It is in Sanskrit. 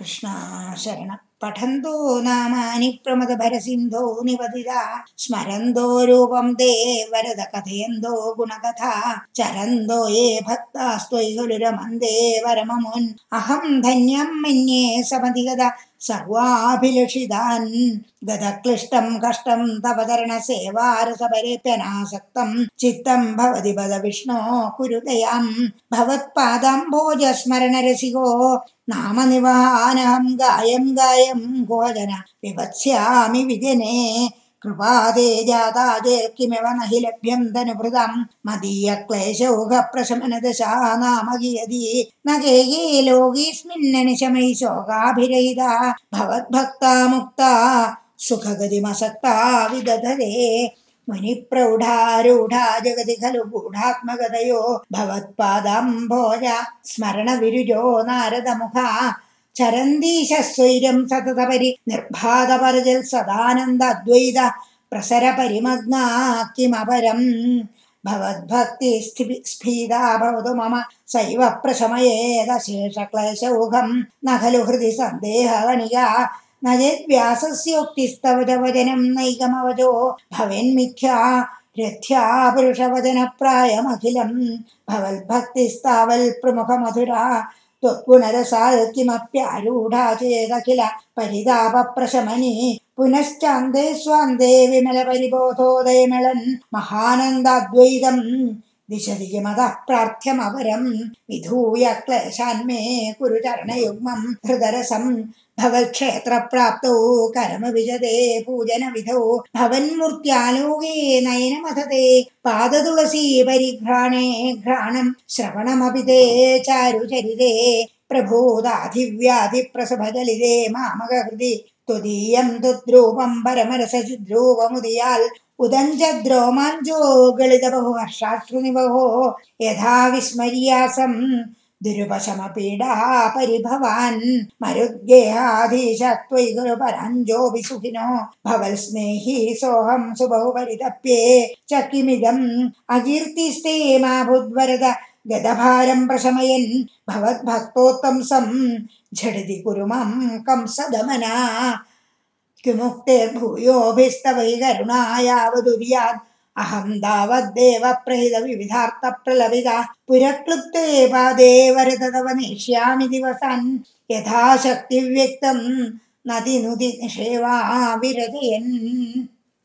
കൃഷ്ണാശരണം പഠന്തോ നാമാനി പ്രമദഭരസിന്ധോ നിവതിതാ സ്മരന്തോ രൂപം തേ വരദ കഥയന്തോ ഗുണകഥ. ചരന്തോ യേ ഭക്താസ്ത്വൈ ഹുലുരമന്തേ വരമമുൻ. അഹം ധന്യം മന്യേ സമതിഗത मन्ये समधिगदा सर्वाभिलषितान् गदक्लिष्टं कष्टं तव तरणसेवारसपरेप्यनासक्तं चित्तं भवति पद विष्णो कुरु दयां भवत्पादाम्भोजस्मरणरसिको नामनिवहानहं गायं गायं गोजन विवत्स्यामि विजने कृपादे जाता किमिव न हि लभ्यं धनुभृतं मदीयक्लेशौघप्रशमनदशा नाम गियति न गेये लोकेऽस्मिन्ननिशमयि शोकाभिरहिता भवद्भक्ता मुक्ता सुखगतिमसक्ता विदधरे मुनिप्रौढारूढा जगति खलु गूढात्मगतयो भवत्पादाम्भोज स्मरणविरुजो नारदमुखा ചരന്തീശസ്വൈരം സതതപരി നിർബാധപരജൽ സദാനന്ദ അദ്വൈത പ്രസരപരിമഗ്നാക്കിമപരം. ഭവദ്ഭക്തി സ്ഫീതാ ഭവതു മമ സൈവ പ്രശമയേതശേഷക്ലേശൗഖം നഖലു ഹൃദി സന്ദേഹകണിക നജദ്വ്യാസസ്യോക്തിസ്തവചവചനം നൈകമവചോ. ഭവന്മിഖ്യ രഥ്യാപുരുഷവചനപ്രായമഖിലം. പ്രമുഖ മധുരാ भवेन्मिथ्या रथ्या पुरुषवचनप्रायमखिलं भवद्भक्तिस्तावल् प्रमुखमधुरा त्वद्गुणरसाल् किमप्यारूढा चेदखिल परितापप्रशमनि पुनश्चान्दे स्वान्दे विमलपरिबोधोदयमिळन् महानन्दाद्वैतम् दिशति किमतः प्रार्थ्यमपरम् विधूय क्लेशान्मे कुरु चरणयुग्मम् हृदरसम् भवत्क्षेत्रप्राप्तौ करमविजते पूजनविधौ भवन्मूर्त्यालोके नयनमथते पादतुलसी परिघ्राणे घ्राणम् श्रवणमपि ते चारुचरिते प्रभूदाधिव्याधिप्रसभजलिते मामककृति त्वदीयं तुद्रूपं परमरसचिद्रूपमुदयाल् उदञ्जद्रोमाञ्जो गलितबहुहर्षाश्रुनिबहो यथा विस्मर्यासम् दुरुपशमपीडा परिभवान्। मरुद्गेहाधीश त्वयि गुरु पराञ्जोऽपि सुखिनो भवल् सोऽहं सुबहु परितप्ये च किमिदम्? अकीर्तिस्ते मा भूद्वरद गदभारं प्रशमयन्। भवद्भक्तोत्तंसं झटिति कुरु मां कंसदमना किमुक्तेर्भूयोभिस्तव हि करुणा यावदुर्यात् अहं तावद्देव प्रहित विविधार्थप्रलभिता पुरक्लुप्ते पादे वरद तव नेष्यामि दिवसान् यथाशक्तिव्यक्तं नदि नुदि सेवा विरजयन्